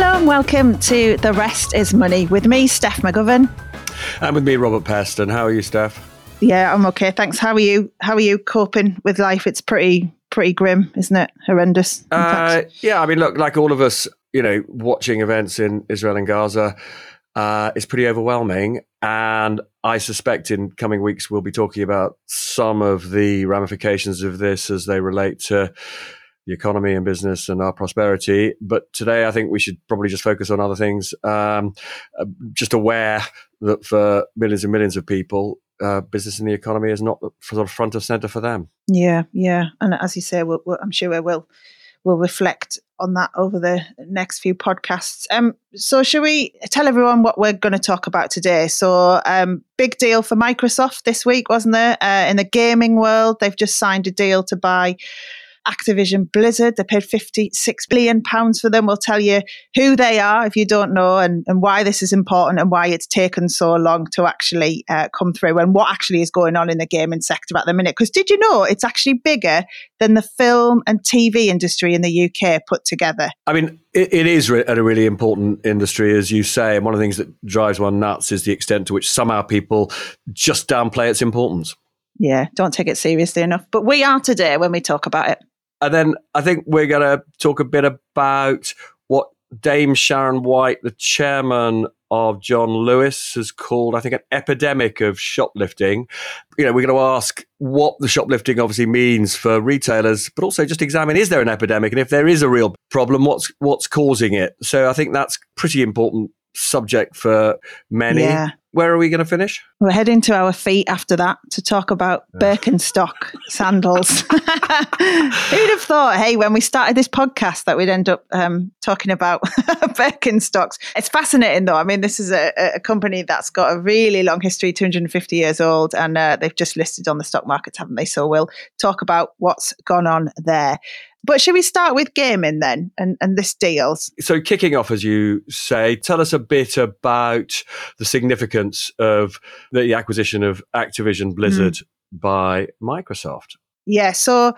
Hello and welcome to The Rest is Money with me, Steph McGovern. And with me, Robert Peston. How are you, Steph? Yeah, I'm okay. Thanks. How are you? How are you coping with life? It's pretty pretty grim, isn't it? Horrendous. Uh, yeah, I mean, look, like all of us, you know, watching events in Israel and Gaza, uh, it's pretty overwhelming. And I suspect in coming weeks we'll be talking about some of the ramifications of this as they relate to the economy and business and our prosperity. But today, I think we should probably just focus on other things. Um, uh, just aware that for millions and millions of people, uh, business and the economy is not sort of front of center for them. Yeah, yeah, and as you say, we'll, we'll, I'm sure we will will reflect on that over the next few podcasts. Um, so, shall we tell everyone what we're going to talk about today? So, um, big deal for Microsoft this week, wasn't there? Uh, in the gaming world, they've just signed a deal to buy Activision Blizzard. They paid £56 billion for them. We'll tell you who they are if you don't know and, and why this is important and why it's taken so long to actually uh, come through and what actually is going on in the gaming sector at the minute. Because did you know it's actually bigger than the film and TV industry in the UK put together? I mean, it, it is re- a really important industry, as you say. And one of the things that drives one nuts is the extent to which somehow people just downplay its importance. Yeah, don't take it seriously enough. But we are today when we talk about it. And then I think we're going to talk a bit about what Dame Sharon White, the chairman of John Lewis, has called, I think, an epidemic of shoplifting. You know, we're going to ask what the shoplifting obviously means for retailers, but also just examine is there an epidemic, and if there is a real problem, what's what's causing it. So I think that's pretty important subject for many. Yeah. Where are we going to finish? We're heading to our feet after that to talk about Birkenstock sandals. Who'd have thought, hey, when we started this podcast, that we'd end up um, talking about Birkenstocks? It's fascinating, though. I mean, this is a, a, company that's got a really long history, 250 years old, and uh, they've just listed on the stock markets, haven't they? So we'll talk about what's gone on there. But should we start with gaming then and, and this deals? So, kicking off, as you say, tell us a bit about the significance of the acquisition of Activision Blizzard mm. by Microsoft. Yeah. So,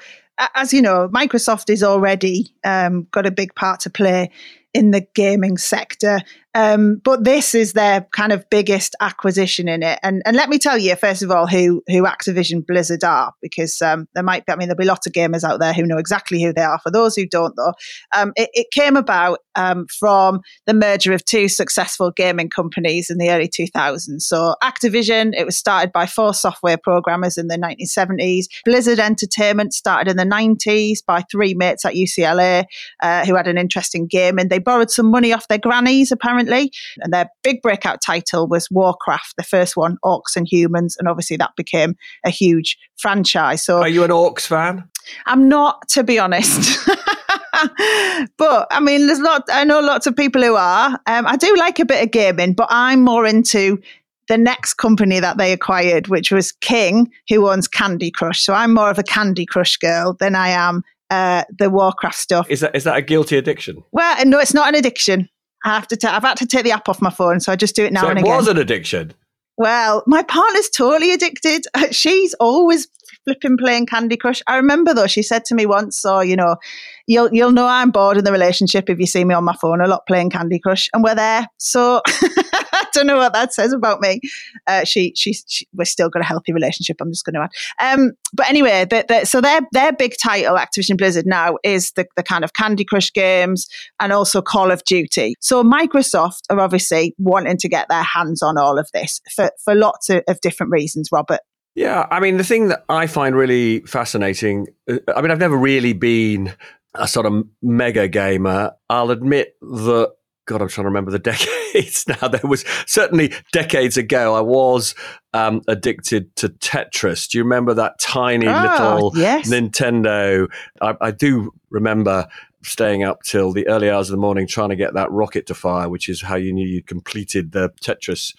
as you know, Microsoft is already um, got a big part to play in the gaming sector. Um, but this is their kind of biggest acquisition in it. And and let me tell you, first of all, who who Activision Blizzard are, because um, there might be, I mean, there'll be lots of gamers out there who know exactly who they are. For those who don't, though, um, it, it, came about um, from the merger of two successful gaming companies in the early 2000s. So Activision, it was started by four software programmers in the 1970s. Blizzard Entertainment started in the 90s by three mates at UCLA uh, who had an interest in gaming. They borrowed some money off their grannies, apparently apparently. And their big breakout title was Warcraft, the first one, Orcs and Humans. And obviously that became a huge franchise. So Are you an Orcs fan? I'm not, to be honest. but I mean, there's lot. I know lots of people who are. Um, I do like a bit of gaming, but I'm more into the next company that they acquired, which was King, who owns Candy Crush. So I'm more of a Candy Crush girl than I am uh, the Warcraft stuff. Is that is that a guilty addiction? Well, no, it's not an addiction. I have to. I've had to take the app off my phone, so I just do it now so and it again. It was an addiction. Well, my partner's totally addicted. She's always flipping playing Candy Crush. I remember though, she said to me once, so you know, you'll you'll know I'm bored in the relationship if you see me on my phone a lot playing Candy Crush, and we're there. So I don't know what that says about me. Uh, she, she, she, we're still got a healthy relationship. I'm just going to add. Um, but anyway, the, the, so their their big title, Activision Blizzard, now is the the kind of Candy Crush games and also Call of Duty. So Microsoft are obviously wanting to get their hands on all of this for for lots of, of different reasons. Robert. Yeah, I mean, the thing that I find really fascinating, uh, I mean, I've never really been a sort of mega gamer. I'll admit that God, I'm trying to remember the decades now. There was certainly decades ago, I was um, addicted to Tetris. Do you remember that tiny oh, little yes. Nintendo? I, I, do remember staying up till the early hours of the morning trying to get that rocket to fire, which is how you knew you completed the Tetris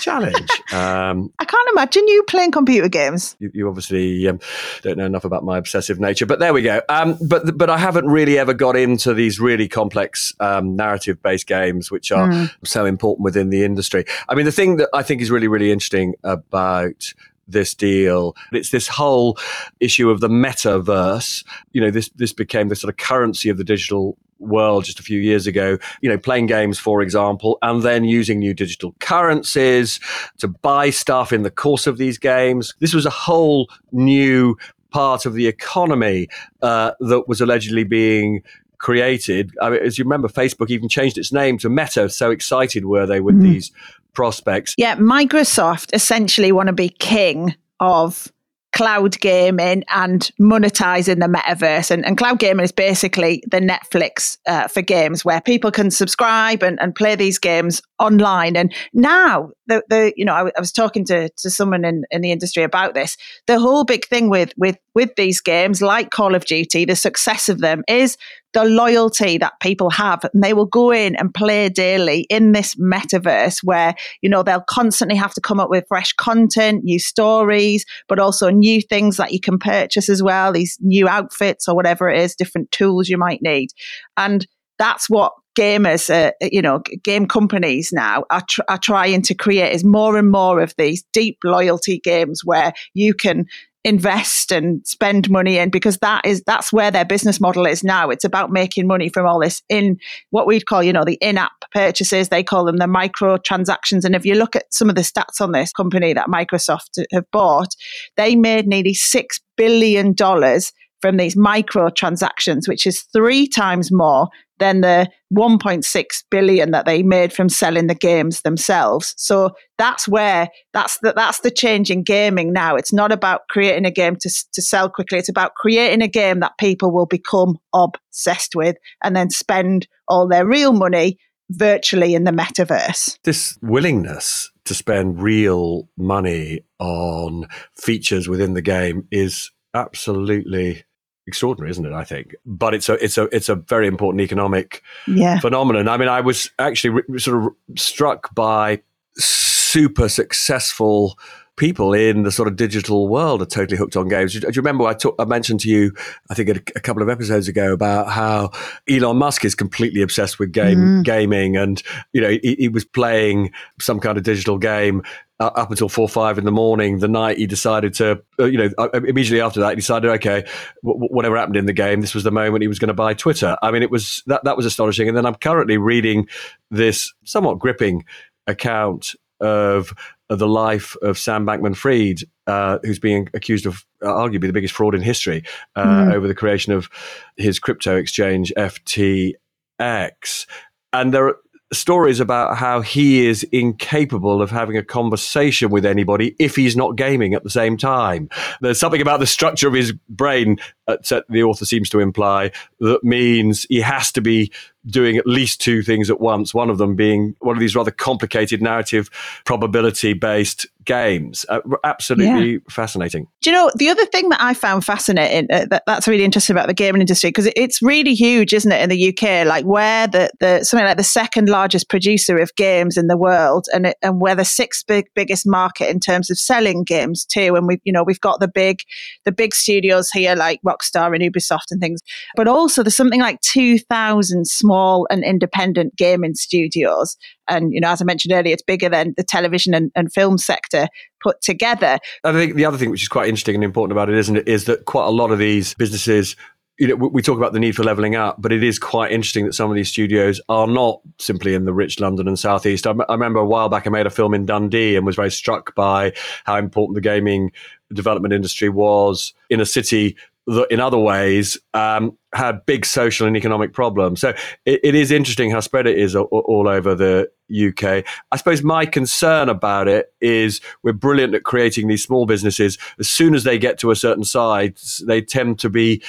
challenge. um, I can't imagine you playing computer games. You, you obviously um, don't know enough about my obsessive nature, but there we go. Um, but but I haven't really ever got into these really complex um, narrative based games, which are mm. so important within the industry. I mean, the thing that I think is really really interesting about this deal. It's this whole issue of the metaverse. You know, this this became the sort of currency of the digital world just a few years ago. You know, playing games, for example, and then using new digital currencies to buy stuff in the course of these games. This was a whole new part of the economy uh, that was allegedly being created. I mean, as you remember, Facebook even changed its name to Meta. So excited were they with mm. these prospects. Yeah, Microsoft essentially want to be king of cloud gaming and monetizing the metaverse. And, and cloud gaming is basically the Netflix uh, for games where people can subscribe and, and play these games online. And now, the, the you know, I, I was talking to, to someone in, in the industry about this. The whole big thing with, with, with these games, like Call of Duty, the success of them is the loyalty that people have and they will go in and play daily in this metaverse where you know they'll constantly have to come up with fresh content new stories but also new things that you can purchase as well these new outfits or whatever it is different tools you might need and that's what gamers, uh, you know, game companies now are, tr- are trying to create is more and more of these deep loyalty games where you can invest and spend money in because that is that's where their business model is now. It's about making money from all this in what we'd call you know the in-app purchases. They call them the micro transactions and if you look at some of the stats on this company that microsoft have bought they made nearly 6 billion dollars from these micro transactions which is three times more than the 1.6 billion that they made from selling the games themselves. So that's where that's the, that's the change in gaming now. It's not about creating a game to, to sell quickly. It's about creating a game that people will become obsessed with and then spend all their real money virtually in the metaverse. This willingness to spend real money on features within the game is absolutely extraordinary, isn't it? I think, but it's a it's a it's a very important economic yeah. phenomenon. I mean, I was actually re- sort of struck by super successful people in the sort of digital world are totally hooked on games. Do you remember I, talk, I mentioned to you, I think a, a, couple of episodes ago, about how Elon Musk is completely obsessed with game mm. gaming, and you know he, he, was playing some kind of digital game uh, up until four five in the morning. The night he decided to, uh, you know, uh, immediately after that he decided, okay, w- whatever happened in the game, this was the moment he was going to buy Twitter. I mean, it was that that was astonishing. And then I'm currently reading this somewhat gripping account of, of the life of Sam Bankman Fried, uh, who's being accused of uh, arguably the biggest fraud in history uh, mm. over the creation of his crypto exchange, FTX. And there are stories about how he is incapable of having a conversation with anybody if he's not gaming at the same time. There's something about the structure of his brain uh, the author seems to imply, that means he has to be doing at least two things at once. One of them being one of these rather complicated narrative probability based games. Uh, absolutely yeah. fascinating. Do you know the other thing that I found fascinating uh, that, that's really interesting about the gaming industry because it, it's really huge, isn't it, in the UK? Like where the, the something like the second largest producer of games in the world, and it, and we're the sixth big biggest market in terms of selling games too. And we you know we've got the big the big studios here like Rockstar and Ubisoft and things, but also there's something like two thousand small small and independent gaming studios. And, you know, as I mentioned earlier, it's bigger than the television and, and film sector put together. I think the other thing which is quite interesting and important about it, isn't it, is that quite a lot of these businesses you know, we talk about the need for leveling up, but it is quite interesting that some of these studios are not simply in the rich London and Southeast. I, m- I remember a while back I made a film in Dundee and was very struck by how important the gaming development industry was in a city that in other ways um, had big social and economic problems. So it, it is interesting how spread it is all, all, over the UK. I suppose my concern about it is we're brilliant at creating these small businesses. As soon as they get to a certain size, they tend to be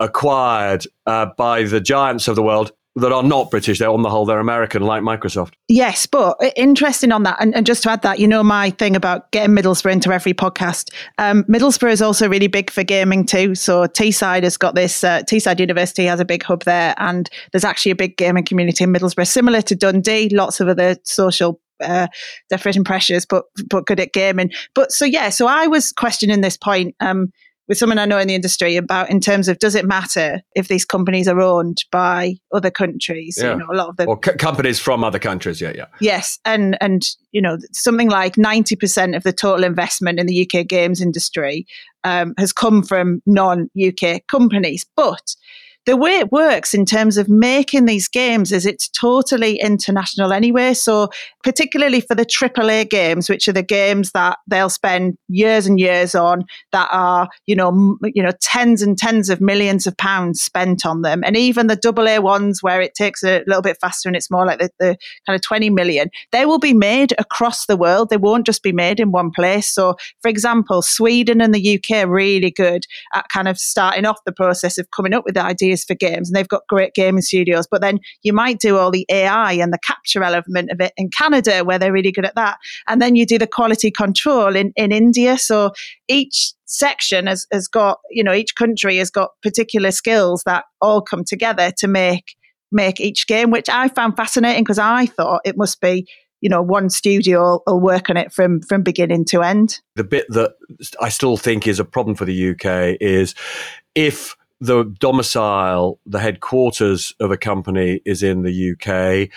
acquired uh, by the giants of the world that are not British. They're on the whole, they're American, like Microsoft. Yes, but interesting on that. And, and just to add that, you know, my thing about getting Middlesbrough into every podcast. Um, Middlesbrough is also really big for gaming too. So Teesside has got this, uh, Teesside University has a big hub there. And there's actually a big gaming community in Middlesbrough, similar to Dundee, lots of other social uh, different pressures, but but good at gaming. But so yeah, so I was questioning this point. Um, with someone I know in the industry about in terms of does it matter if these companies are owned by other countries? Yeah. You know, a lot of the or c- companies from other countries. Yeah, yeah. Yes, and and you know something like ninety percent of the total investment in the UK games industry um, has come from non-UK companies, but the way it works in terms of making these games is it's totally international anyway. So particularly for the AAA games, which are the games that they'll spend years and years on, that are you know m- you know tens and tens of millions of pounds spent on them, and even the AA ones where it takes a little bit faster and it's more like the, the kind of twenty million, they will be made across the world. They won't just be made in one place. So, for example, Sweden and the UK are really good at kind of starting off the process of coming up with the ideas for games, and they've got great gaming studios. But then you might do all the AI and the capture element of it in Canada Canada, where they're really good at that. And then you do the quality control in, in India. So each section has, has got, you know, each country has got particular skills that all come together to make make each game, which I found fascinating because I thought it must be you know one studio will work on it from from beginning to end the bit that i still think is a problem for the uk is if the domicile the headquarters of a company is in the uk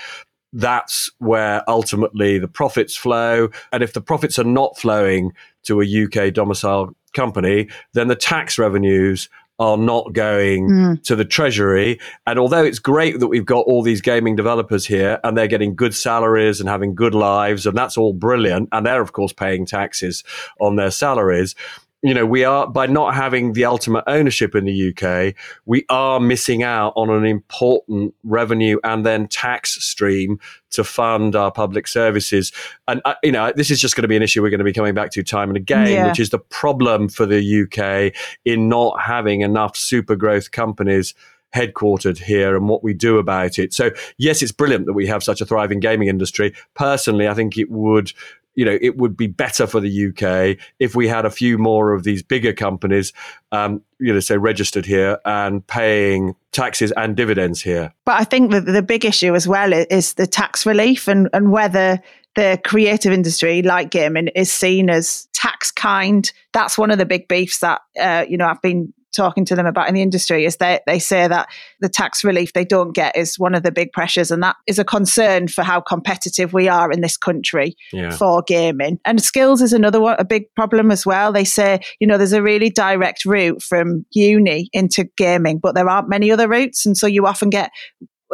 that's where ultimately the profits flow. And if the profits are not flowing to a UK domicile company, then the tax revenues are not going mm. to the treasury. And although it's great that we've got all these gaming developers here and they're getting good salaries and having good lives, and that's all brilliant, and they're, of course, paying taxes on their salaries you know, we are by not having the ultimate ownership in the UK, we are missing out on an important revenue and then tax stream to fund our public services. And uh, you know, this is just going to be an issue we're going to be coming back to time and again, yeah. which is the problem for the UK in not having enough super growth companies headquartered here and what we do about it. So, yes, it's brilliant that we have such a thriving gaming industry. Personally, I think it would you know, it would be better for the UK if we had a few more of these bigger companies, um, you know, say registered here and paying taxes and dividends here. But I think that the big issue as well is the tax relief and, and whether the creative industry, like gaming, is seen as tax kind. That's one of the big beefs that uh, you know I've been talking to them about in the industry is that they say that the tax relief they don't get is one of the big pressures and that is a concern for how competitive we are in this country yeah. for gaming. And skills is another one a big problem as well. They say you know there's a really direct route from uni into gaming but there aren't many other routes and so you often get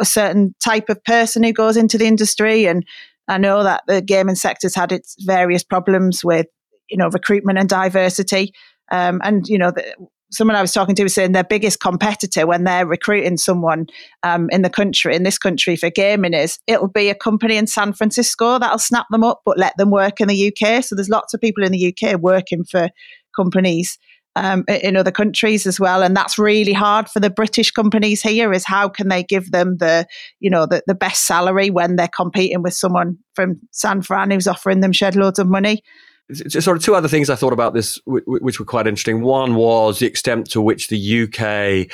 a certain type of person who goes into the industry and I know that the gaming sector's had its various problems with you know recruitment and diversity. Um, and you know the, someone I was talking to was saying their biggest competitor when they're recruiting someone um, in the country, in this country for gaming is it'll be a company in San Francisco that'll snap them up, but let them work in the UK. So there's lots of people in the UK working for companies um, in other countries as well. And that's really hard for the British companies here is how can they give them the, you know, the, the best salary when they're competing with someone from San Fran who's offering them shed loads of money sort of two other things I thought about this, which were quite interesting. One was the extent to which the UK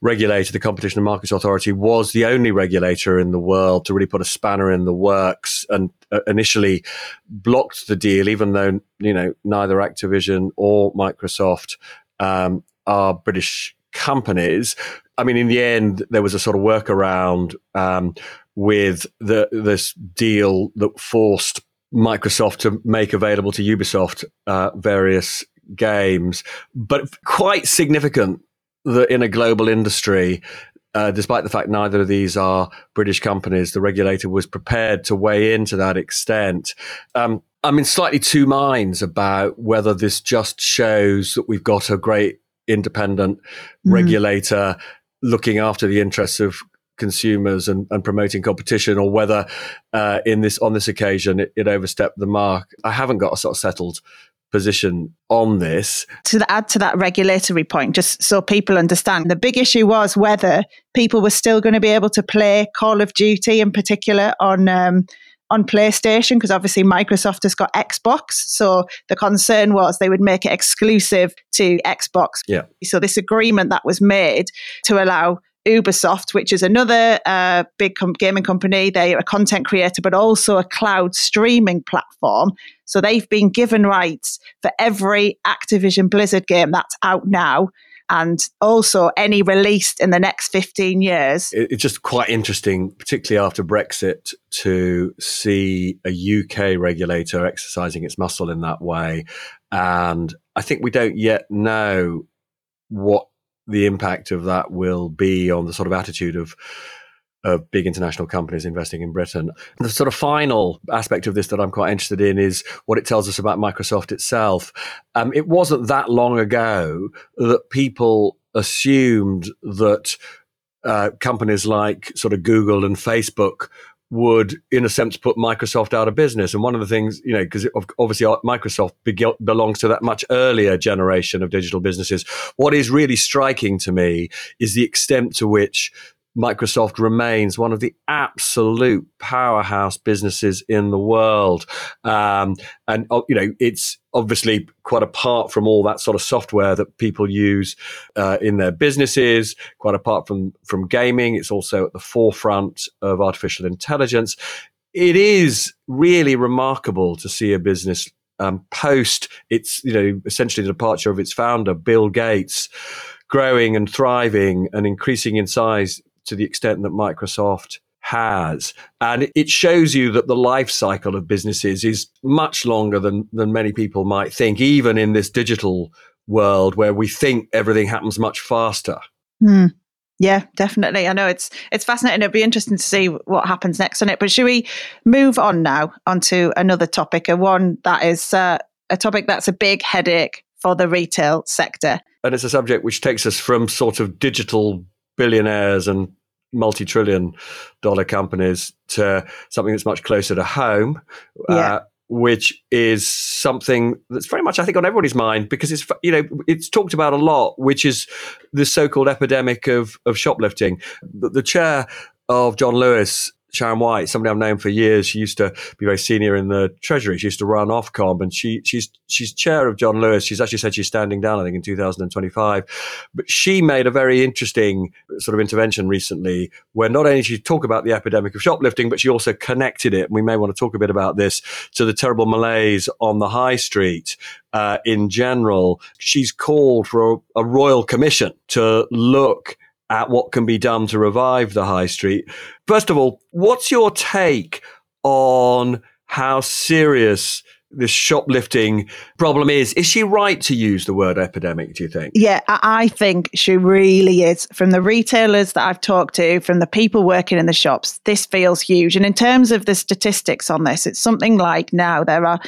regulator, the Competition and Markets Authority, was the only regulator in the world to really put a spanner in the works and uh, initially blocked the deal, even though you know neither Activision or Microsoft um, are British companies. I mean, in the end, there was a sort of workaround um, with the this deal that forced Microsoft to make available to Ubisoft uh, various games, but quite significant that in a global industry, uh, despite the fact neither of these are British companies, the regulator was prepared to weigh in to that extent. Um, I'm in slightly two minds about whether this just shows that we've got a great independent mm. regulator looking after the interests of consumers and, and promoting competition, or whether uh, in this on this occasion it, it, overstepped the mark. I haven't got a sort of settled position on this. To add to that regulatory point, just so people understand, the big issue was whether people were still going to be able to play Call of Duty in particular on. Um, on PlayStation because obviously Microsoft has got Xbox. So the concern was they would make it exclusive to Xbox. Yeah. So this agreement that was made to allow Ubisoft, which is another uh, big com- gaming company. They are a content creator, but also a cloud streaming platform. So they've been given rights for every Activision Blizzard game that's out now. And also any released in the next 15 years. It's just quite interesting, particularly after Brexit, to see a UK regulator exercising its muscle in that way. And I think we don't yet know what the impact of that will be on the sort of attitude of of big international companies investing in Britain. The sort of final aspect of this that I'm quite interested in is what it tells us about Microsoft itself. Um, it wasn't that long ago that people assumed that uh, companies like sort of Google and Facebook would, in a sense, put Microsoft out of business. And one of the things, you know, because obviously Microsoft belongs to that much earlier generation of digital businesses. What is really striking to me is the extent to which Microsoft remains one of the absolute powerhouse businesses in the world. Um, and, oh, you know, it's obviously quite apart from all that sort of software that people use uh, in their businesses, quite apart from, from gaming. It's also at the forefront of artificial intelligence. It is really remarkable to see a business um, post its, you know, essentially the departure of its founder, Bill Gates, growing and thriving and increasing in size to the extent that Microsoft has. And it shows you that the life cycle of businesses is much longer than, than many people might think, even in this digital world where we think everything happens much faster. Hmm. Yeah, definitely. I know it's it's fascinating. It'll be interesting to see what happens next on it. But should we move on now onto another topic, a one that is uh, a topic that's a big headache for the retail sector. And it's a subject which takes us from sort of digital billionaires and multi trillion dollar companies to something that's much closer to home. Uh, yeah. Uh, which is something that's very much, I think, on everybody's mind because it's you know it's talked about a lot, which is the so-called epidemic of of shoplifting. The, the chair of John Lewis Sharon White, somebody I've known for years. She used to be very senior in the Treasury. She used to run Ofcom, and she she's she's chair of John Lewis. She's actually said she's standing down, I think, in 2025. But she made a very interesting sort of intervention recently, where not only she talk about the epidemic of shoplifting, but she also connected it. And we may want to talk a bit about this to the terrible malaise on the high street uh, in general. She's called for a, a royal commission to look at what can be done to revive the high street. First of all, what's your take on how serious this shoplifting problem is. Is she right to use the word epidemic, do you think? Yeah, I think she really is. From the retailers that I've talked to, from the people working in the shops, this feels huge. And in terms of the statistics on this, it's something like now there are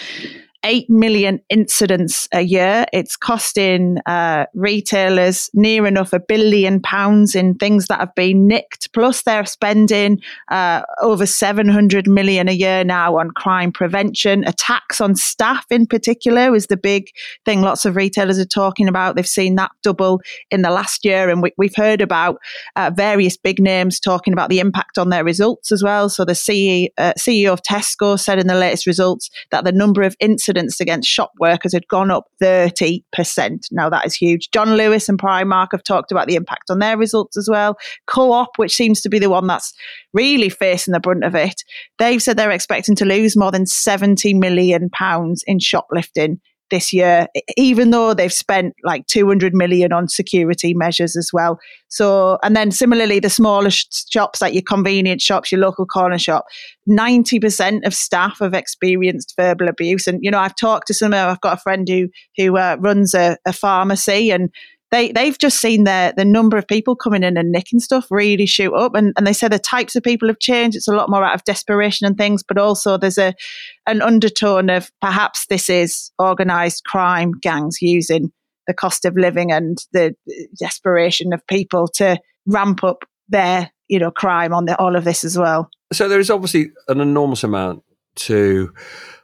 8 million incidents a year. It's costing uh, retailers near enough a billion pounds in things that have been nicked. Plus, they're spending uh, over 700 million a year now on crime prevention. Attacks on staff, in particular, is the big thing lots of retailers are talking about. They've seen that double in the last year. And we, have heard about uh, various big names talking about the impact on their results as well. So, the CEO, uh, CEO of Tesco said in the latest results that the number of incidents against shop workers had gone up 30%. Now, that is huge. John Lewis and Primark have talked about the impact on their results as well. Co op, which seems to be the one that's really facing the brunt of it, they've said they're expecting to lose more than £70 million in shoplifting this year, even though they've spent like 200 million on security measures as well. So, and then similarly, the smaller sh- shops like your convenience shops, your local corner shop, 90% of staff have experienced verbal abuse. And, you know, I've talked to some, I've got a friend who, who uh, runs a, a pharmacy and they they've just seen the the number of people coming in and nicking stuff really shoot up. And, and they say the types of people have changed. It's a lot more out of desperation and things but also there's a an undertone of perhaps this is organized crime gangs using the cost of living and the desperation of people to ramp up their you know crime on the, all of this as well. So there is obviously an enormous amount to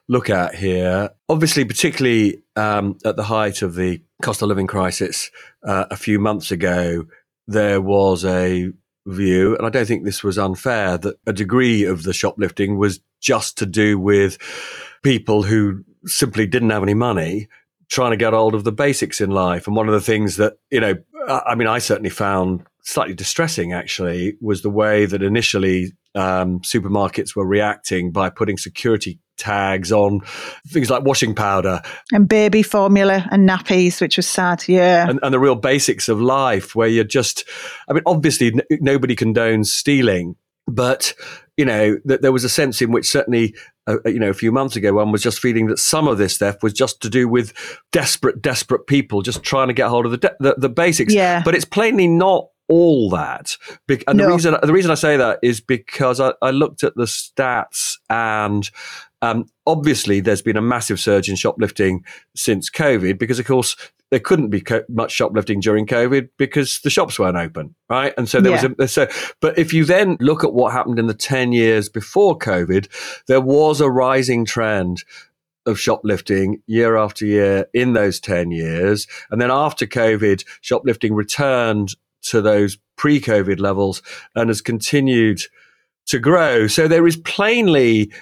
look at here. Obviously, particularly um, at the height of the cost of living crisis uh, a few months ago, there was a view, and I don't think this was unfair, that a degree of the shoplifting was just to do with people who simply didn't have any money trying to get hold of the basics in life. And one of the things that, you know, I mean, I certainly found slightly distressing actually was the way that initially um, supermarkets were reacting by putting security tags on things like washing powder and baby formula and nappies, which was sad. Yeah. And, and the real basics of life where you're just, I mean, obviously n- nobody condones stealing, but you know, that there was a sense in which certainly, uh, uh, you know, a few months ago, one was just feeling that some of this theft was just to do with desperate, desperate people just trying to get hold of the de- the, the, basics. Yeah. But it's plainly not all that. And no. the reason the reason I say that is because I, I looked at the stats and um, obviously, there's been a massive surge in shoplifting since COVID because, of course, there couldn't be co- much shoplifting during COVID because the shops weren't open, right? And so there yeah. was a so. But if you then look at what happened in the ten years before COVID, there was a rising trend of shoplifting year after year in those 10 years. And then after COVID, shoplifting returned to those pre COVID levels and has continued to grow. So there is plainly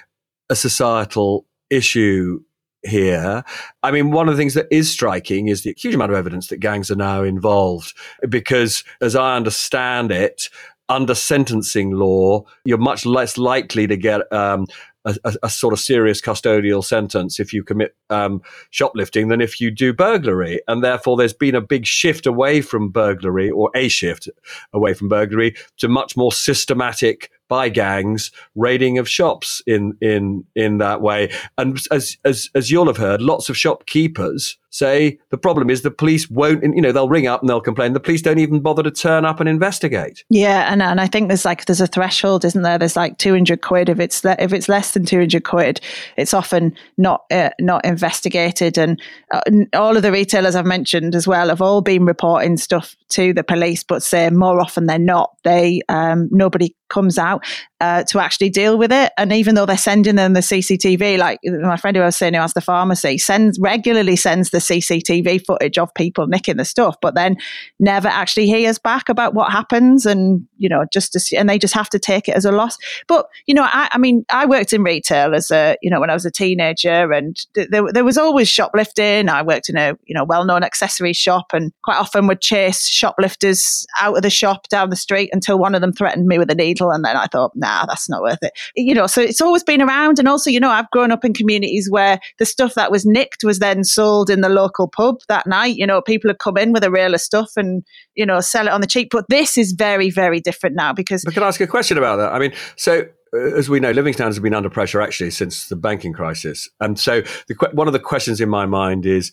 a societal issue here. I mean, one of the things that is striking is the huge amount of evidence that gangs are now involved because, as I understand it, under sentencing law, you're much less likely to get um, a, a, a, sort of serious custodial sentence if you commit um, shoplifting than if you do burglary. And therefore, there's been a big shift away from burglary, or a shift away from burglary, to much more systematic by gangs raiding of shops in in in that way. And as as as you'll have heard, lots of shopkeepers say the problem is the police won't. You know, they'll ring up and they'll complain. The police don't even bother to turn up and investigate. Yeah, and and I think there's like there's a threshold, isn't there? There's like 200 quid. If it's if it's less than 200 quid, it's often not uh, not investigated. And uh, all of the retailers I've mentioned as well have all been reporting stuff to the police, but say more often than not, they um, nobody comes out uh, to actually deal with it. And even though they're sending them the CCTV, like my friend who I was saying who has the pharmacy, sends regularly sends the CCTV footage of people nicking the stuff, but then never actually hears back about what happens. And you know, just to, and they just have to take it as a loss. But you know, I, I mean, I worked in retail as a you know when I was a teenager, and th- there, there was always shoplifting. I worked in a you know well known accessory shop, and quite often would chase shoplifters out of the shop down the street until one of them threatened me with a needle, and then I thought, nah, that's not worth it. You know, so it's always been around. And also, you know, I've grown up in communities where the stuff that was nicked was then sold in the local pub that night. You know, people would come in with a reel of stuff and, you know, sell it on the cheap. But this is very, very different now because. But can I ask a question about that? I mean, so uh, as we know, living standards have been under pressure actually since the banking crisis. And so the, one of the questions in my mind is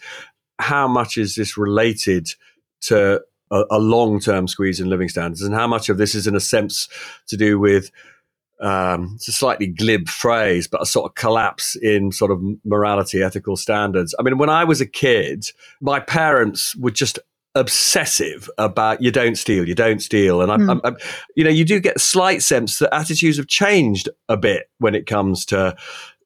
how much is this related to a, a long term squeeze in living standards? And how much of this is, in a sense, to do with um, it's a slightly glib phrase, but a sort of collapse in sort of morality, ethical standards. I mean, when I was a kid, my parents were just obsessive about you don't steal, you don't steal, and I'm, mm. I'm, I'm, you know, you do get a slight sense that attitudes have changed a bit when it comes to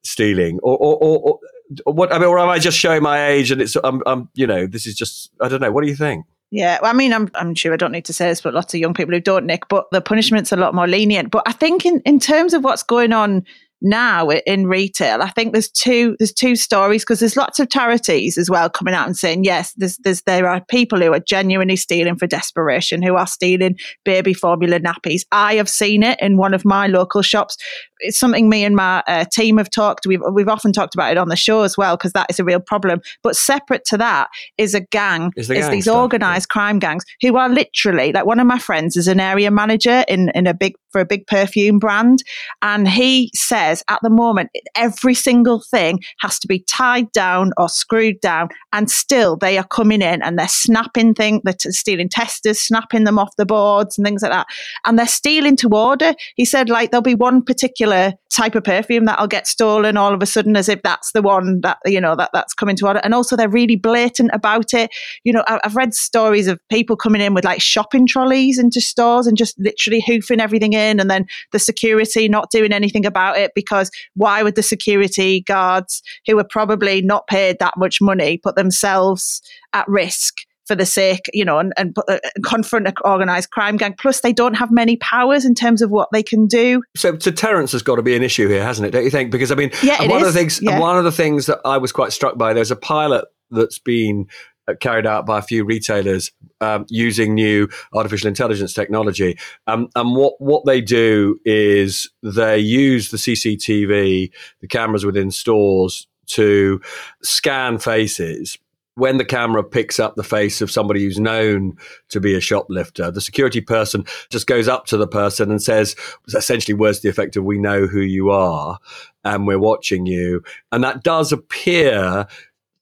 stealing, or, or, or, or what? I mean, or am I just showing my age? And it's, I'm, I'm, you know, this is just, I don't know. What do you think? Yeah, well, I mean, I'm I'm sure I don't need to say this, but lots of young people who don't, Nick. But the punishment's a lot more lenient. But I think in in terms of what's going on now in retail i think there's two there's two stories because there's lots of charities as well coming out and saying yes there's, there's there are people who are genuinely stealing for desperation who are stealing baby formula nappies i have seen it in one of my local shops it's something me and my uh, team have talked we've, we've often talked about it on the show as well because that is a real problem but separate to that is a gang is, the is these stuff, organized yeah. crime gangs who are literally like one of my friends is an area manager in in a big for a big perfume brand and he says at the moment, every single thing has to be tied down or screwed down. And still, they are coming in and they're snapping things, they're stealing testers, snapping them off the boards and things like that. And they're stealing to order. He said, like, there'll be one particular type of perfume that'll get stolen all of a sudden as if that's the one that, you know, that, that's coming to order. And also, they're really blatant about it. You know, I've read stories of people coming in with like shopping trolleys into stores and just literally hoofing everything in and then the security not doing anything about it because why would the security guards, who are probably not paid that much money, put themselves at risk? For the sake, you know, and, and uh, confront an organized crime gang. Plus, they don't have many powers in terms of what they can do. So, deterrence has got to be an issue here, hasn't it? Don't you think? Because I mean, yeah, one is. of the things, yeah. one of the things that I was quite struck by, there's a pilot that's been uh, carried out by a few retailers um, using new artificial intelligence technology. Um, and what, what they do is they use the CCTV, the cameras within stores, to scan faces. When the camera picks up the face of somebody who's known to be a shoplifter, the security person just goes up to the person and says, essentially, words the effect of, We know who you are and we're watching you. And that does appear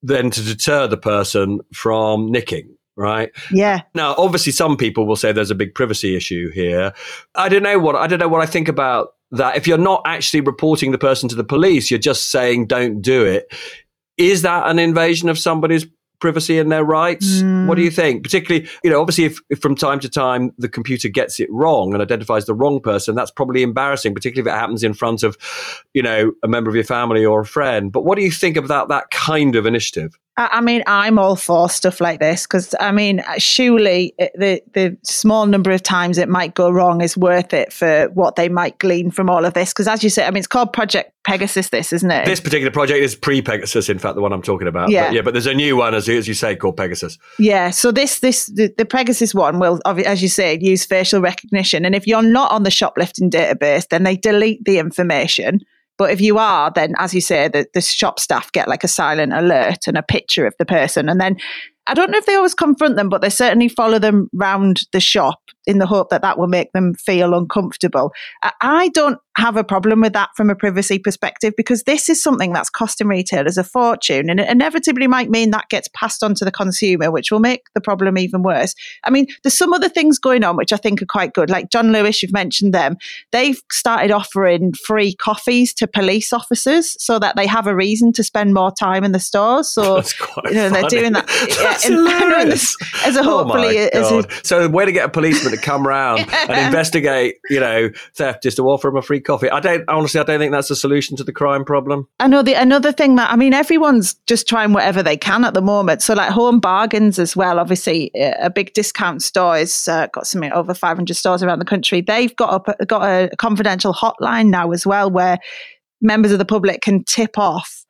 then to deter the person from nicking right? Yeah. Now obviously some people will say there's a big privacy issue here. I don't know what i don't know what i think about that. If you're not actually reporting the person to the police you're just saying don't do it. Is that an invasion of somebody's privacy and their rights? Mm. What do you hmm. think? Particularly, you know, obviously, if, if, from time to time the computer gets it wrong and identifies the wrong person, that's probably embarrassing, particularly if it happens in front of, you know, a member of your family or a friend. But what do you think about that kind of initiative? I mean, I'm all for stuff like this because I mean, uh, surely uh, the the small number of times it might go wrong is worth it for what they might glean from all of this. Because as you say, I mean, it's called Project Pegasus. This isn't it? This particular project is pre-Pegasus. In fact, the one I'm talking about. Yeah, but, yeah. But there's a new one, as, as you say, called Pegasus. Yeah. So this this the, the Pegasus one will, as you say, use facial recognition, and if you're not on the shoplifting database, then they delete the information but if you are, then as you say, the, the shop staff get like a silent alert and a picture of the person. And then I don't know if they always confront them, but they certainly follow them round the shop in the hope that that will make them feel uncomfortable. I don't have a problem with that from a privacy perspective because this is something that's costing retailers a fortune and it inevitably might mean that gets passed on to the consumer, which will make the problem even worse. I mean, there's some other things going on which I think are quite good. Like John Lewis, you've mentioned them. They've started offering free coffees to police officers so that they have a reason to spend more time in the stores. So you know, they're doing that. Yeah, as a oh hopefully oh as a, so the way to get a policeman to come around and investigate, you know, theft is to offer him a free coffee. I don't honestly. I don't think that's a solution to the crime problem. I know the another thing that I mean, everyone's just trying whatever they can at the moment. So like home bargains as well. Obviously, a big discount store has uh, got something over 500 stores around the country. They've got a, got a confidential hotline now as well, where members of the public can tip off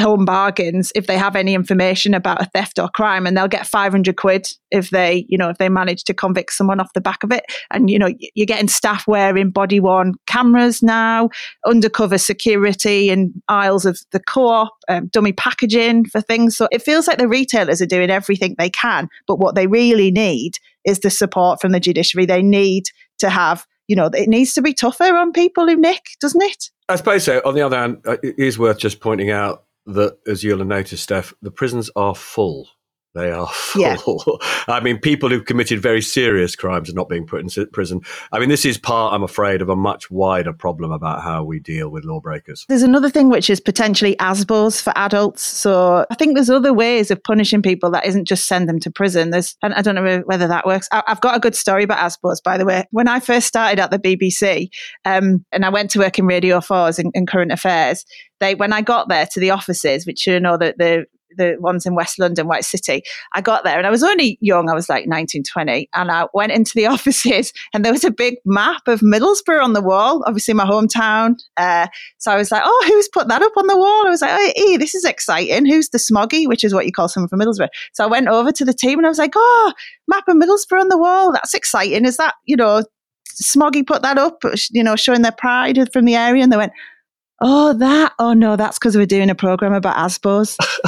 home bargains if they have any information about a theft or crime and they'll get 500 quid if they you know if they manage to convict someone off the back of it. And you know you're getting staff wearing body worn cameras now undercover security in aisles of the co-op um, dummy packaging for things. So it feels like the retailers are doing everything they can but what they really need is the support from the judiciary. They need to have you know it needs to be tougher on people who nick doesn't it? I suppose so. On the other hand, uh, it is worth just pointing out that, as you'll have noticed, Steph, the prisons are full. They are full. Yeah. I mean, people who've committed very serious crimes are not being put in prison. I mean, this is part, I'm afraid, of a much wider problem about how we deal with lawbreakers. There's another thing which is potentially ASBOs for adults. So I think there's other ways of punishing people that isn't just send them to prison. There's, and I don't know whether that works. I, have got a good story about ASBOs, by the way. When I first started at the BBC, um, and I went to work in Radio 4s in, in current affairs, they when I got there to the offices, which you know the, the the ones in West London, White City. I got there and I was only young. I was like 19, 20. And I went into the offices and there was a big map of Middlesbrough on the wall, obviously my hometown. Uh, so I was like, oh, who's put that up on the wall? I was like, oh, this is exciting. Who's the smoggy, which is what you call someone from Middlesbrough. So I went over to the team and I was like, oh, map of Middlesbrough on the wall. That's exciting. Is that, you know, Smoggy put that up, you know, showing their pride from the area? And they went, oh, that, oh no, that's because we're doing a program about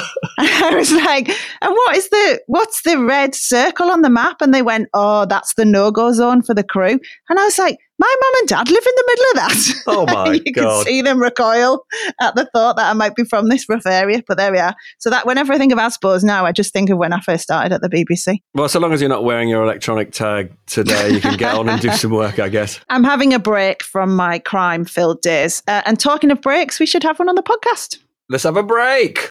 ASBOs. I was like, and what is the, what's the red circle on the map? And they went, oh, that's the no-go zone for the crew. And I was like, my mum and dad live in the middle of that. Oh my you God. can see them recoil at the thought that I might be from this rough area, but there we are. So that whenever I think of ASBOs now, I just think of when I first started at the BBC. Well, so long as you're not wearing your electronic tag today, you can get on and do some work, I guess. I'm having a break from my crime-filled days. Uh, and talking of breaks, we should have one on the podcast. Let's have a break.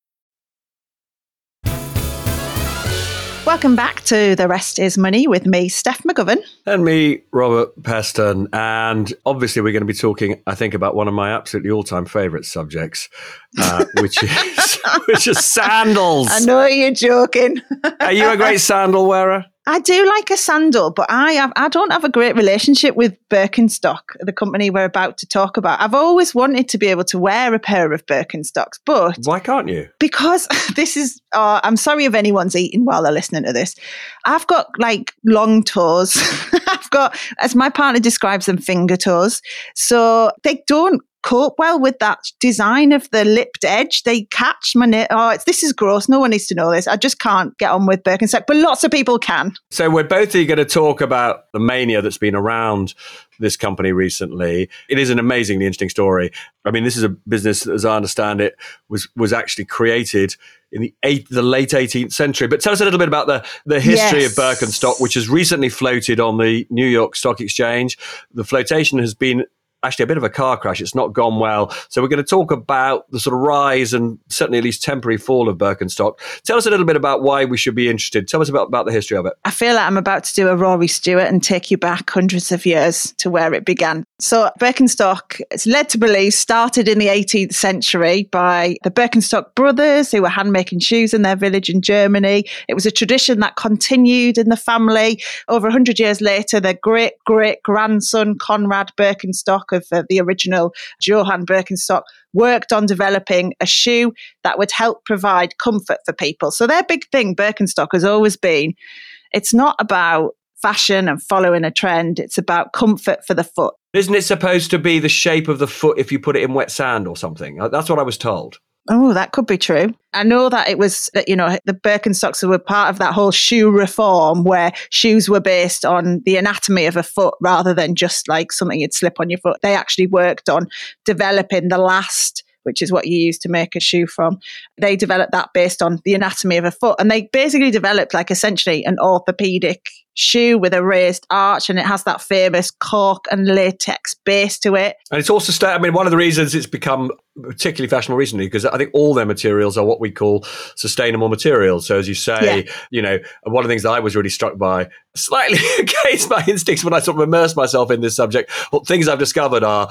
Welcome back to The Rest is Money with me, Steph McGovern. And me, Robert Peston. And obviously, we're going to be talking, I think, about one of my absolutely all time favourite subjects, uh, which, is, which is sandals. I know you're joking. Are you a great sandal wearer? I do like a sandal, but I have, I don't have a great relationship with Birkenstock, the company we're about to talk about. I've always wanted to be able to wear a pair of Birkenstocks, but why can't you? Because this is. Uh, I'm sorry if anyone's eating while they're listening to this. I've got like long toes. I've got, as my partner describes them, finger toes. So they don't cope well with that design of the lipped edge. They catch my nail. Oh, this is gross. No one needs to know this. I just can't get on with Birkenstock, but lots of people can. So we're both going to talk about the mania that's been around this company recently. It is an amazingly interesting story. I mean, this is a business, as I understand it, was was actually created in the eight, the late 18th century. But tell us a little bit about the the history yes. of Birkenstock, which has recently floated on the New York Stock Exchange. The flotation has been actually a bit of a car crash. It's not gone well. So we're going to talk about the sort of rise and certainly at least temporary fall of Birkenstock. Tell us a little bit about why we should be interested. Tell us about, about the history of it. I feel like I'm about to do a Rory Stewart and take you back hundreds of years to where it began. So Birkenstock, it's led to believe, started in the 18th century by the Birkenstock brothers who were handmaking shoes in their village in Germany. It was a tradition that continued in the family. Over 100 years later, their great great grandson, Konrad Birkenstock, of the original Johann Birkenstock worked on developing a shoe that would help provide comfort for people. So their big thing, Birkenstock, has always been it's not about fashion and following a trend, it's about comfort for the foot. Isn't it supposed to be the shape of the foot if you put it in wet sand or something? That's what I was told. Oh, that could be true. I know that it was, that, you know, the Birkenstocks were part of that whole shoe reform where shoes were based on the anatomy of a foot rather than just like something you'd slip on your foot. They actually worked on developing the last which is what you use to make a shoe from. They developed that based on the anatomy of a foot. And they basically developed like essentially an orthopedic shoe with a raised arch and it has that famous cork and latex base to it. And it's also, sta- I mean, one of the reasons it's become particularly fashionable recently because I think all their materials are what we call sustainable materials. So as you say, yeah. you know, one of the things that I was really struck by, slightly against my instincts when I sort of immersed myself in this subject, well, things I've discovered are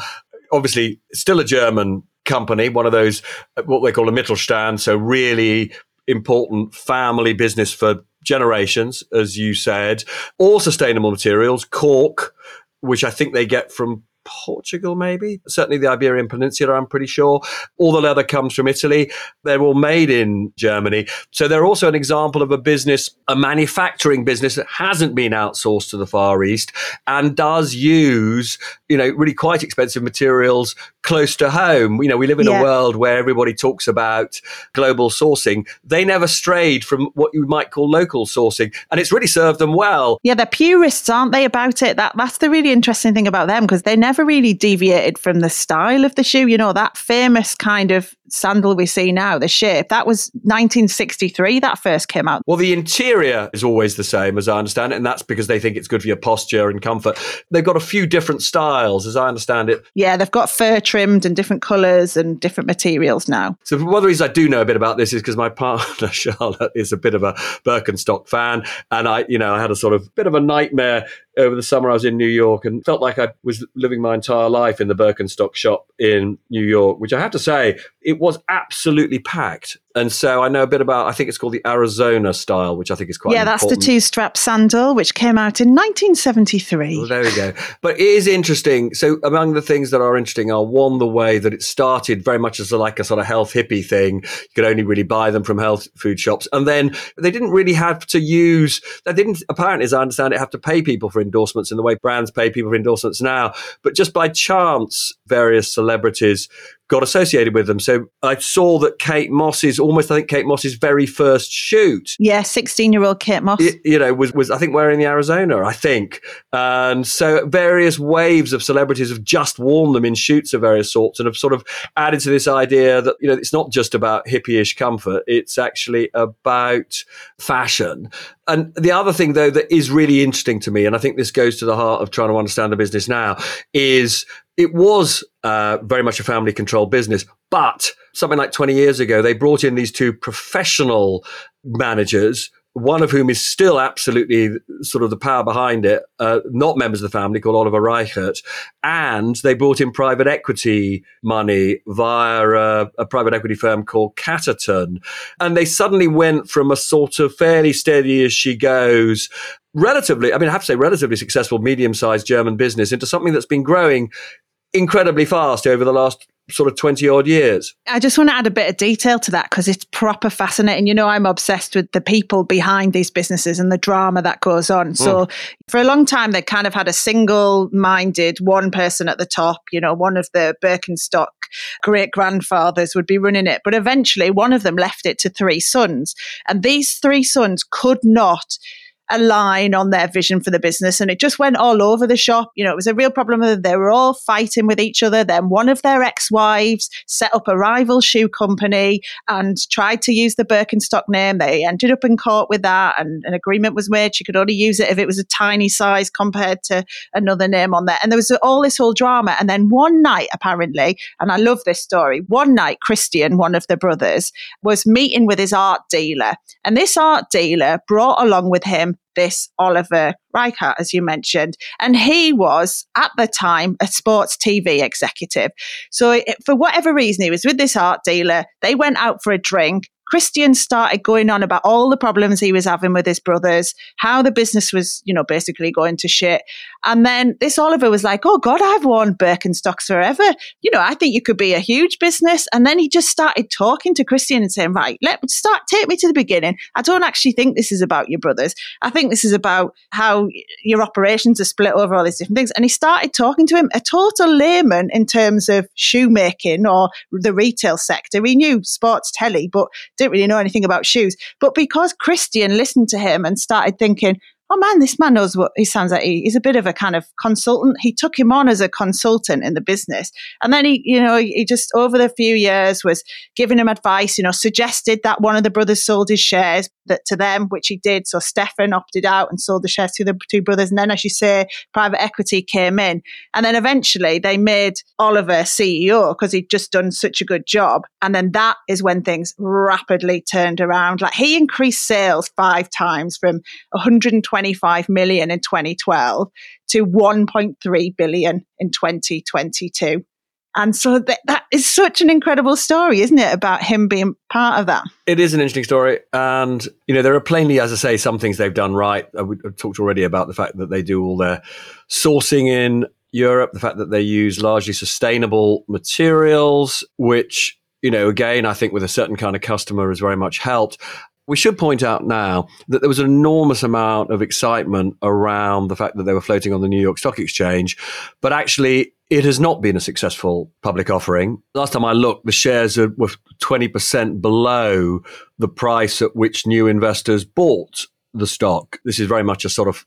obviously still a German company, one of those uh, what they call a Mittelstand, so really important family business for generations, as you said. All sustainable materials, cork, which I think they get from Portugal, maybe. Certainly the Iberian Peninsula, I'm pretty sure. All the leather comes from Italy. They're all made in Germany. So they're also an example of a business, a manufacturing business that hasn't been outsourced to the Far East and does use, you know, really quite expensive materials close to home. You know, we live in yeah. a world where everybody talks about global sourcing. They never strayed from what you might call local sourcing, and it's really served them well. Yeah, they're purists, aren't they, about it? That that's the really interesting thing about them because they never really deviated from the style of the shoe. You know, that famous kind of sandal we see now, the shape, that was 1963 that first came out. Well, the interior is always the same, as I understand it, and that's because they think it's good for your posture and comfort. They've got a few different styles, as I understand it. Yeah, they've got fur trimmed and different colours and different materials now. So one of the reasons I do know a bit about this is because my partner Charlotte is a bit of a Birkenstock fan, and I, you know, I had a sort of bit of a nightmare over the summer. I was in New York and felt like I was living my entire life in the Birkenstock shop in New York, which I have to say it was absolutely packed. And so I know a bit about, I think it's called the Arizona style, which I think is quite Yeah, that's the two strap sandal, which came out in 1973. Well, there we go. But it is interesting. So among the things that are interesting are one, the way that it started very much as a, like a sort of health hippie thing. You could only really buy them from health food shops. And then they didn't really have to use, they didn't, apparently, as I understand it, have to pay people for endorsements in the way brands pay people for endorsements now. But just by chance, various celebrities got associated with them. So I saw that Kate Moss's almost, I think Kate Moss's very first shoot. Yeah, sixteen-year-old Kate Moss. you know, was was I think wearing the Arizona, I think, and so various waves of celebrities have just worn them in shoots of various sorts and have sort of added to this idea that you know it's not just about hippie-ish comfort; it's actually about fashion. And the other thing, though, that is really interesting to me, and I think this goes to the heart of trying to understand the business now, is it was uh, very much a family controlled business. But something like 20 years ago, they brought in these two professional managers one of whom is still absolutely sort of the power behind it, uh, not members of the family, called Oliver Reichert. And they brought in private equity money via a, a private equity firm called Catterton. And they suddenly went from a sort of fairly steady as she goes relatively, I mean, I have to say, relatively successful medium sized German business into something that's been growing incredibly fast over the last sort of 20 odd years. I just want to add a bit of detail to that because it's proper fascinating. You know, I'm obsessed with the people behind these businesses and the drama that goes on. So mm. for a long time, they kind of had a single minded one person at the top, you know, one of the Birkenstock great grandfathers would be running it. But eventually, one of them left it to three sons. And these three sons could not align on their vision for the business. And it just went all over the shop. You know, it was a real problem. They were all fighting with each other. Then one of their ex wives set up a rival shoe company and tried to use the Birkenstock name. They ended up in court with that, and an agreement was made. She could only use it if it was a tiny size compared to another name on there. And there was all this whole drama. And then one night, apparently, and I love this story, one night, Christian, one of the brothers, was meeting with his art dealer. And this art dealer brought along with him this Oliver Reichert, as you mentioned. And he was, at the time, a sports TV executive. So, it, for whatever reason, he was with this art dealer. They went out for a drink. Christian started going on about all the problems he was having with his brothers, how the business was, you know, basically going to shit. And then this Oliver was like, Oh God, I've worn Birkenstocks forever. You know, I think you could be a huge business. And then he just started talking to Christian and saying, Right, let's start take me to the beginning. I don't actually think this is about your brothers. I think this is about how your operations are split over all these different things. And he started talking to him, a total layman in terms of shoemaking or the retail sector. He knew sports telly, but didn't really know anything about shoes. But because Christian listened to him and started thinking, oh man, this man knows what he sounds like. He, he's a bit of a kind of consultant. He took him on as a consultant in the business. And then he, you know, he just over the few years was giving him advice, you know, suggested that one of the brothers sold his shares that to them, which he did. So Stefan opted out and sold the shares to the two brothers. And then, as you say, private equity came in. And then eventually they made Oliver CEO because he'd just done such a good job. And then that is when things rapidly turned around. Like he increased sales five times from 120 25 million in 2012 to 1.3 billion in 2022. And so that, that is such an incredible story, isn't it, about him being part of that? It is an interesting story. And, you know, there are plainly, as I say, some things they've done right. Uh, I have talked already about the fact that they do all their sourcing in Europe, the fact that they use largely sustainable materials, which, you know, again, I think with a certain kind of customer has very much helped. We should point out now that there was an enormous amount of excitement around the fact that they were floating on the New York Stock Exchange, but actually it has not been a successful public offering. Last time I looked, the shares were 20% below the price at which new investors bought the stock. This is very much a sort of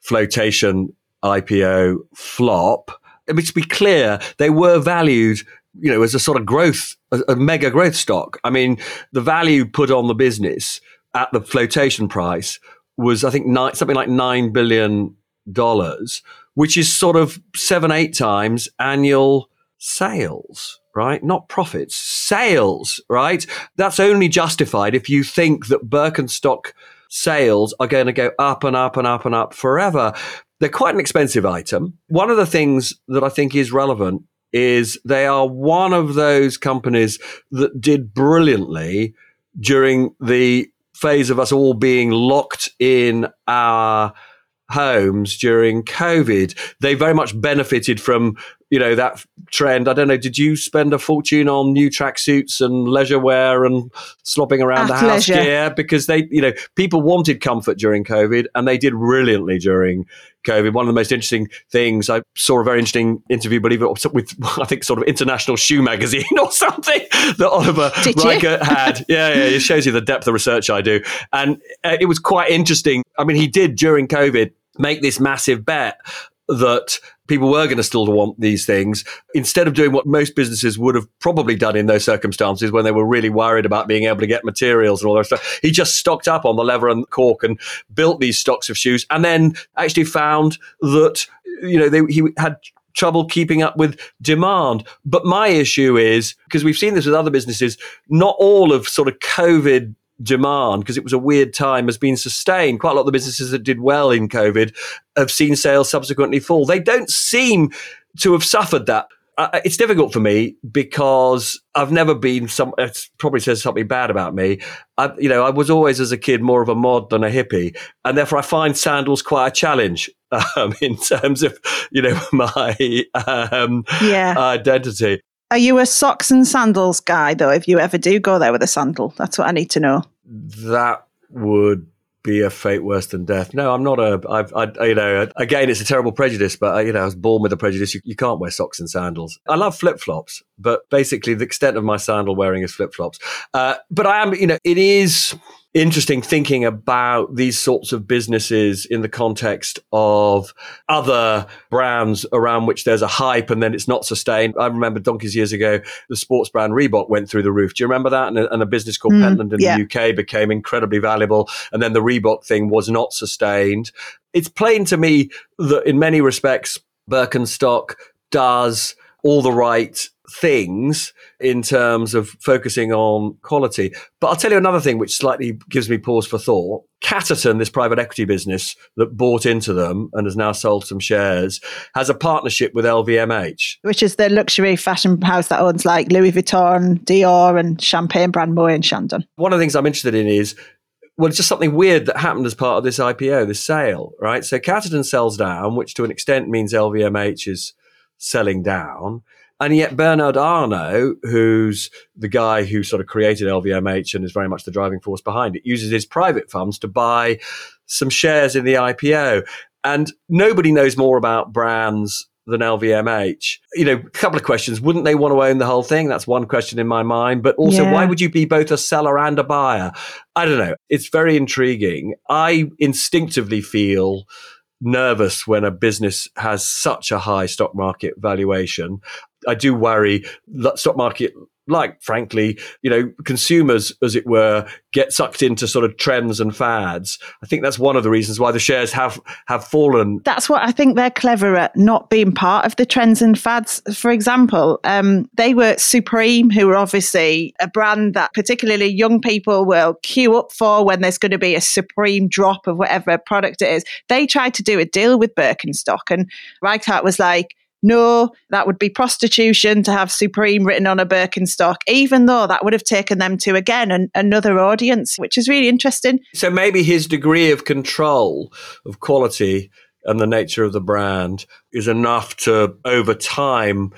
flotation IPO flop. To be clear, they were valued you know, as a sort of growth, a, a mega growth stock. I mean, the value put on the business at the flotation price was, I think, nine, something like nine billion dollars, which is sort of seven, eight times annual sales, right? Not profits, sales, right? That's only justified if you think that Birkenstock sales are going to go up and up and up and up forever. They're quite an expensive item. One of the things that I think is relevant is they are one of those companies that did brilliantly during the phase of us all being locked in our homes during COVID. They very much benefited from you know that trend. I don't know. Did you spend a fortune on new tracksuits and leisure wear and slopping around the house gear because they, you know, people wanted comfort during COVID and they did brilliantly during COVID. One of the most interesting things I saw a very interesting interview, believe it, with I think sort of International Shoe Magazine or something that Oliver Reichert had. Yeah, yeah, it shows you the depth of research I do, and uh, it was quite interesting. I mean, he did during COVID make this massive bet that people were going to still want these things instead of doing what most businesses would have probably done in those circumstances when they were really worried about being able to get materials and all that stuff. He just stocked up on the leather and cork and built these stocks of shoes and then actually found that, you know, they, he had trouble keeping up with demand. But my issue is because we've seen this with other businesses, not all of sort of COVID demand because it was a weird time has been sustained. Quite a lot of the businesses that did well in COVID have seen sales subsequently fall. They don't seem to have suffered that. Uh, it's difficult for me because I've never been some. It probably says something bad about me. I, you know, I was always as a kid more of a mod than a hippie, and therefore I find sandals quite a challenge um, in terms of you know my um, yeah. identity. Are you a socks and sandals guy, though, if you ever do go there with a sandal? That's what I need to know. That would be a fate worse than death. No, I'm not a. I've, I, you know, again, it's a terrible prejudice, but you know, I was born with a prejudice. You, you can't wear socks and sandals. I love flip flops, but basically, the extent of my sandal wearing is flip flops. Uh, but I am, you know, it is interesting thinking about these sorts of businesses in the context of other brands around which there's a hype and then it's not sustained. I remember donkeys years ago, the sports brand Reebok went through the roof. Do you remember that? And a, and a business called mm, Pentland in yeah. the UK became incredibly valuable. And then the Reebok thing was not sustained. It's plain to me that in many respects, Birkenstock does all the right things in terms of focusing on quality. But I'll tell you another thing which slightly gives me pause for thought. Catterton, this private equity business that bought into them and has now sold some shares, has a partnership with LVMH. Which is the luxury fashion house that owns like Louis Vuitton, Dior, and champagne brand Moët and Chandon. One of the things I'm interested in is well, it's just something weird that happened as part of this IPO, this sale, right? So Catterton sells down, which to an extent means LVMH is selling down. And yet Bernard Arnault, who's the guy who sort of created LVMH and is very much the driving force behind it, uses his private funds to buy some shares in the IPO. And nobody knows more about brands than LVMH. You know, a couple of questions. Wouldn't they want to own the whole thing? That's one question in my mind. But also, Yeah. why would you be both a seller and a buyer? I don't know. It's very intriguing. I instinctively feel nervous when a business has such a high stock market valuation. I do worry that stock market like frankly, you know, consumers, as it were, get sucked into sort of trends and fads. I think that's one of the reasons why the shares have have fallen. That's what I think they're clever at, not being part of the trends and fads. For example, um, they were Supreme, who are obviously a brand that particularly young people will queue up for when there's going to be a Supreme drop of whatever product it is. They tried to do a deal with Birkenstock, and Reichert was like, no, that would be prostitution to have Supreme written on a Birkenstock, even though that would have taken them to, again, an, another audience, which is really interesting. So maybe his degree of control of quality and the nature of the brand is enough to, over time,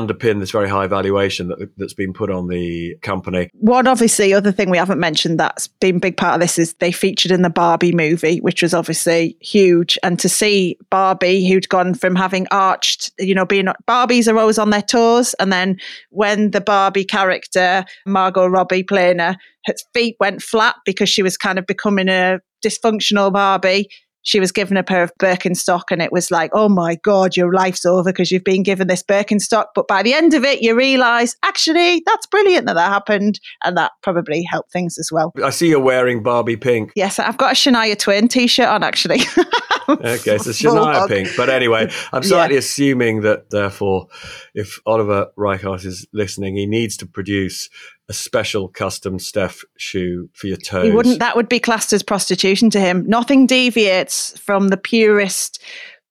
underpin this very high valuation that, that's been put on the company. One obviously other thing we haven't mentioned that's been big part of this is they featured in the Barbie movie, which was obviously huge. And to see Barbie, who'd gone from having arched, you know, being Barbies are always on their toes, and then when the Barbie character Margot Robbie playing her, her feet went flat because she was kind of becoming a dysfunctional Barbie. She was given a pair of Birkenstock, and it was like, oh my God, your life's over because you've been given this Birkenstock. But by the end of it, you realize, actually, that's brilliant that that happened. And that probably helped things as well. I see you're wearing Barbie pink. Yes, I've got a Shania Twain t shirt on, actually. Okay, so Shania hog. Pink. But anyway, I'm slightly assuming that therefore, if Oliver Reichert is listening, he needs to produce a special custom Steph shoe for your toes. He wouldn't. That would be classed as prostitution to him. Nothing deviates from the purest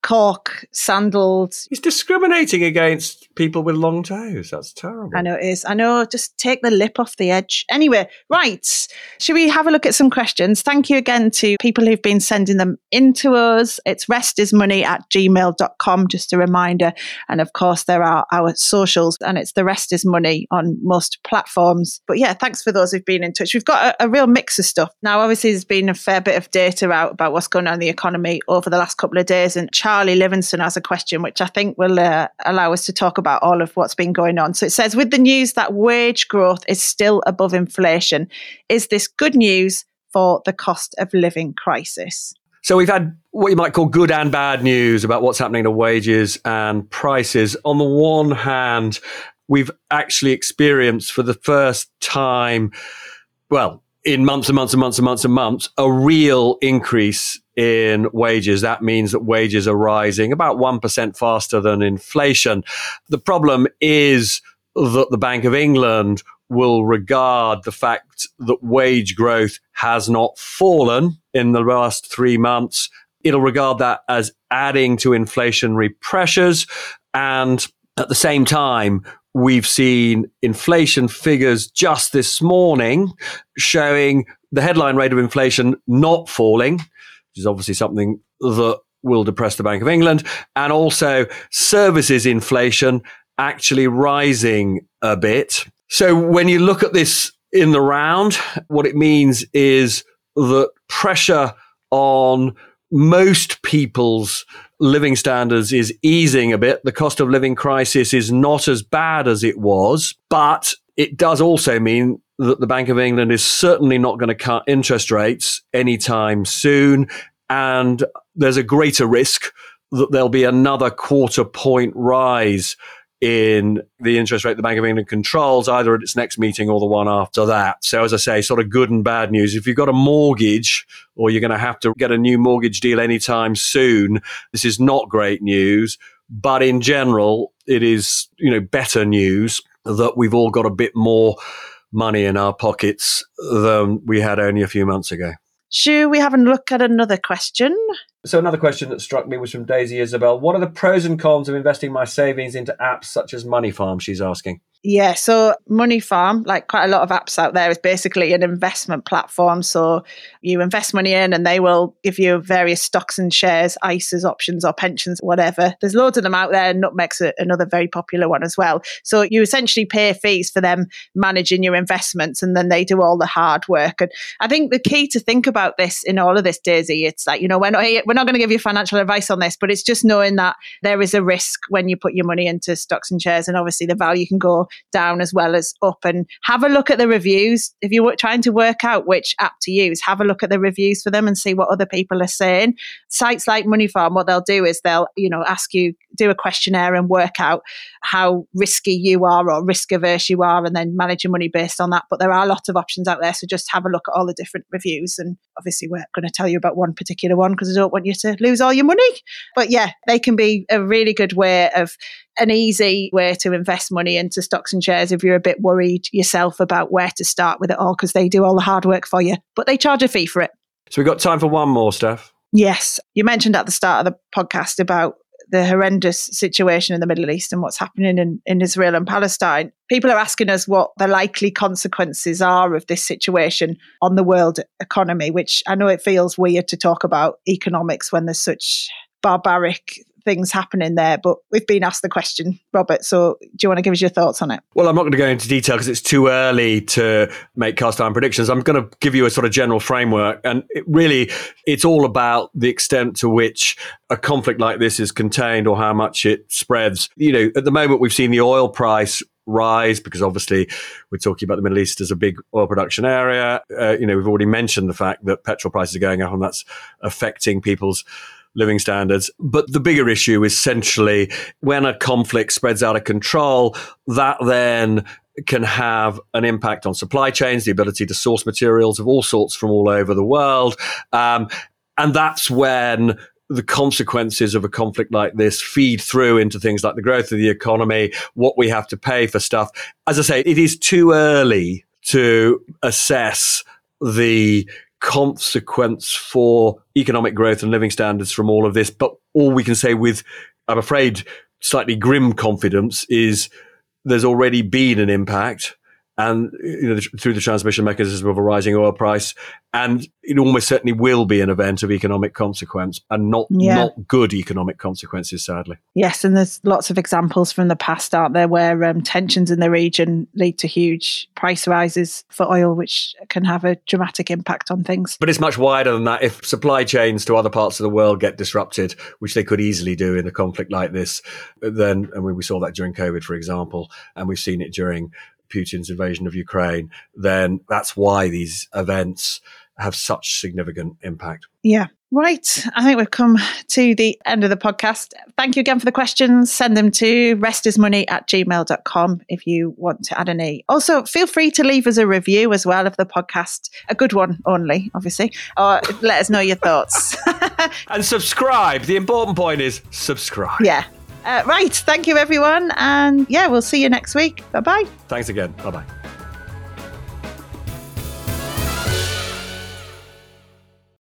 cork sandaled. He's discriminating against people with long toes. That's terrible. I know it is. I know. Just take the lip off the edge. Anyway, right. Should we have a look at some questions? Thank you again to people who've been sending them into us. It's restismoney at gmail.com, just a reminder. And of course, there are our socials, and it's the rest is money on most platforms. But yeah, thanks for those who've been in touch. We've got a, a real mix of stuff. Now, obviously, there's been a fair bit of data out about what's going on in the economy over the last couple of days. And Charlie Livingston has a question, which I think will uh, allow us to talk about all of what's been going on. So it says, with the news that wage growth is still above inflation, is this good news for the cost of living crisis? So we've had what you might call good and bad news about what's happening to wages and prices. On the one hand, we've actually experienced for the first time, well, in months and months and months and months and months, a real increase in wages. That means that wages are rising about 1% faster than inflation. The problem is that the Bank of England will regard the fact that wage growth has not fallen in the last three months. It'll regard that as adding to inflationary pressures. And at the same time, we've seen inflation figures just this morning showing the headline rate of inflation not falling, which is obviously something that will depress the Bank of England, and also services inflation actually rising a bit. So when you look at this in the round, what it means is that pressure on most people's living standards is easing a bit. The cost of living crisis is not as bad as it was, but it does also mean that the Bank of England is certainly not going to cut interest rates anytime soon. And there's a greater risk that there'll be another quarter point rise in the interest rate the Bank of England controls, either at its next meeting or the one after that. So, as I say, sort of good and bad news. If you've got a mortgage or you're going to have to get a new mortgage deal anytime soon, this is not great news. But in general, it is, you know, better news that we've all got a bit more money in our pockets than we had only a few months ago. Should we have a look at another question? So another question that struck me was from Daisy Isabel. What are the pros and cons of investing my savings into apps such as Money Farm? She's asking. Yeah, so Money Farm, like quite a lot of apps out there, is basically an investment platform. So you invest money in and they will give you various stocks and shares, ISAs, options, or pensions, whatever. There's loads of them out there. Nutmeg's another very popular one as well. So you essentially pay fees for them managing your investments and then they do all the hard work. And I think the key to think about this in all of this, Daisy, it's like, you know, we're not, we're not going to give you financial advice on this, but it's just knowing that there is a risk when you put your money into stocks and shares. And obviously the value can go down as well as up. And have a look at the reviews. If you're trying to work out which app to use, have a look at the reviews for them and see what other people are saying. Sites like Money Farm, what they'll do is they'll, you know, ask you, do a questionnaire and work out how risky you are or risk averse you are and then manage your money based on that. But there are a lot of options out there. So just have a look at all the different reviews. And obviously, we're going to tell you about one particular one because I don't want you to lose all your money. But yeah, they can be a really good way of an easy way to invest money into stocks and shares if you're a bit worried yourself about where to start with it all because they do all the hard work for you, but they charge a fee for it. So we've got time for one more, Steph. Yes. You mentioned at the start of the podcast about the horrendous situation in the Middle East and what's happening in, in Israel and Palestine. People are asking us what the likely consequences are of this situation on the world economy, which I know it feels weird to talk about economics when there's such barbaric things happening there. But we've been asked the question, Robert. So do you want to give us your thoughts on it? Well, I'm not going to go into detail because it's too early to make cast iron predictions. I'm going to give you a sort of general framework. And it really, it's all about the extent to which a conflict like this is contained or how much it spreads. You know, at the moment, we've seen the oil price rise because obviously we're talking about the Middle East as a big oil production area. Uh, you know, we've already mentioned the fact that petrol prices are going up and that's affecting people's living standards. But the bigger issue is essentially when a conflict spreads out of control, that then can have an impact on supply chains, the ability to source materials of all sorts from all over the world. Um, and that's when the consequences of a conflict like this feed through into things like the growth of the economy, what we have to pay for stuff. As I say, it is too early to assess the consequence for economic growth and living standards from all of this. But all we can say with, I'm afraid, slightly grim confidence is there's already been an impact and you know, through the transmission mechanism of a rising oil price, and it almost certainly will be an event of economic consequence, and not yeah. not good economic consequences, sadly. Yes, and there's lots of examples from the past, aren't there, where um, tensions in the region lead to huge price rises for oil, which can have a dramatic impact on things. But it's much wider than that. If supply chains to other parts of the world get disrupted, which they could easily do in a conflict like this, then and we saw that during COVID, for example, and we've seen it during Putin's invasion of Ukraine, then that's why these events have such significant impact. Yeah. Right. I think we've come to the end of the podcast. Thank you again for the questions. Send them to restismoney at gmail.com if you want to add any. Also, feel free to leave us a review as well of the podcast, a good one only, obviously, or let us know your thoughts. and subscribe. The important point is subscribe. Yeah. Uh, right. Thank you, everyone. And yeah, we'll see you next week. Bye bye. Thanks again. Bye bye.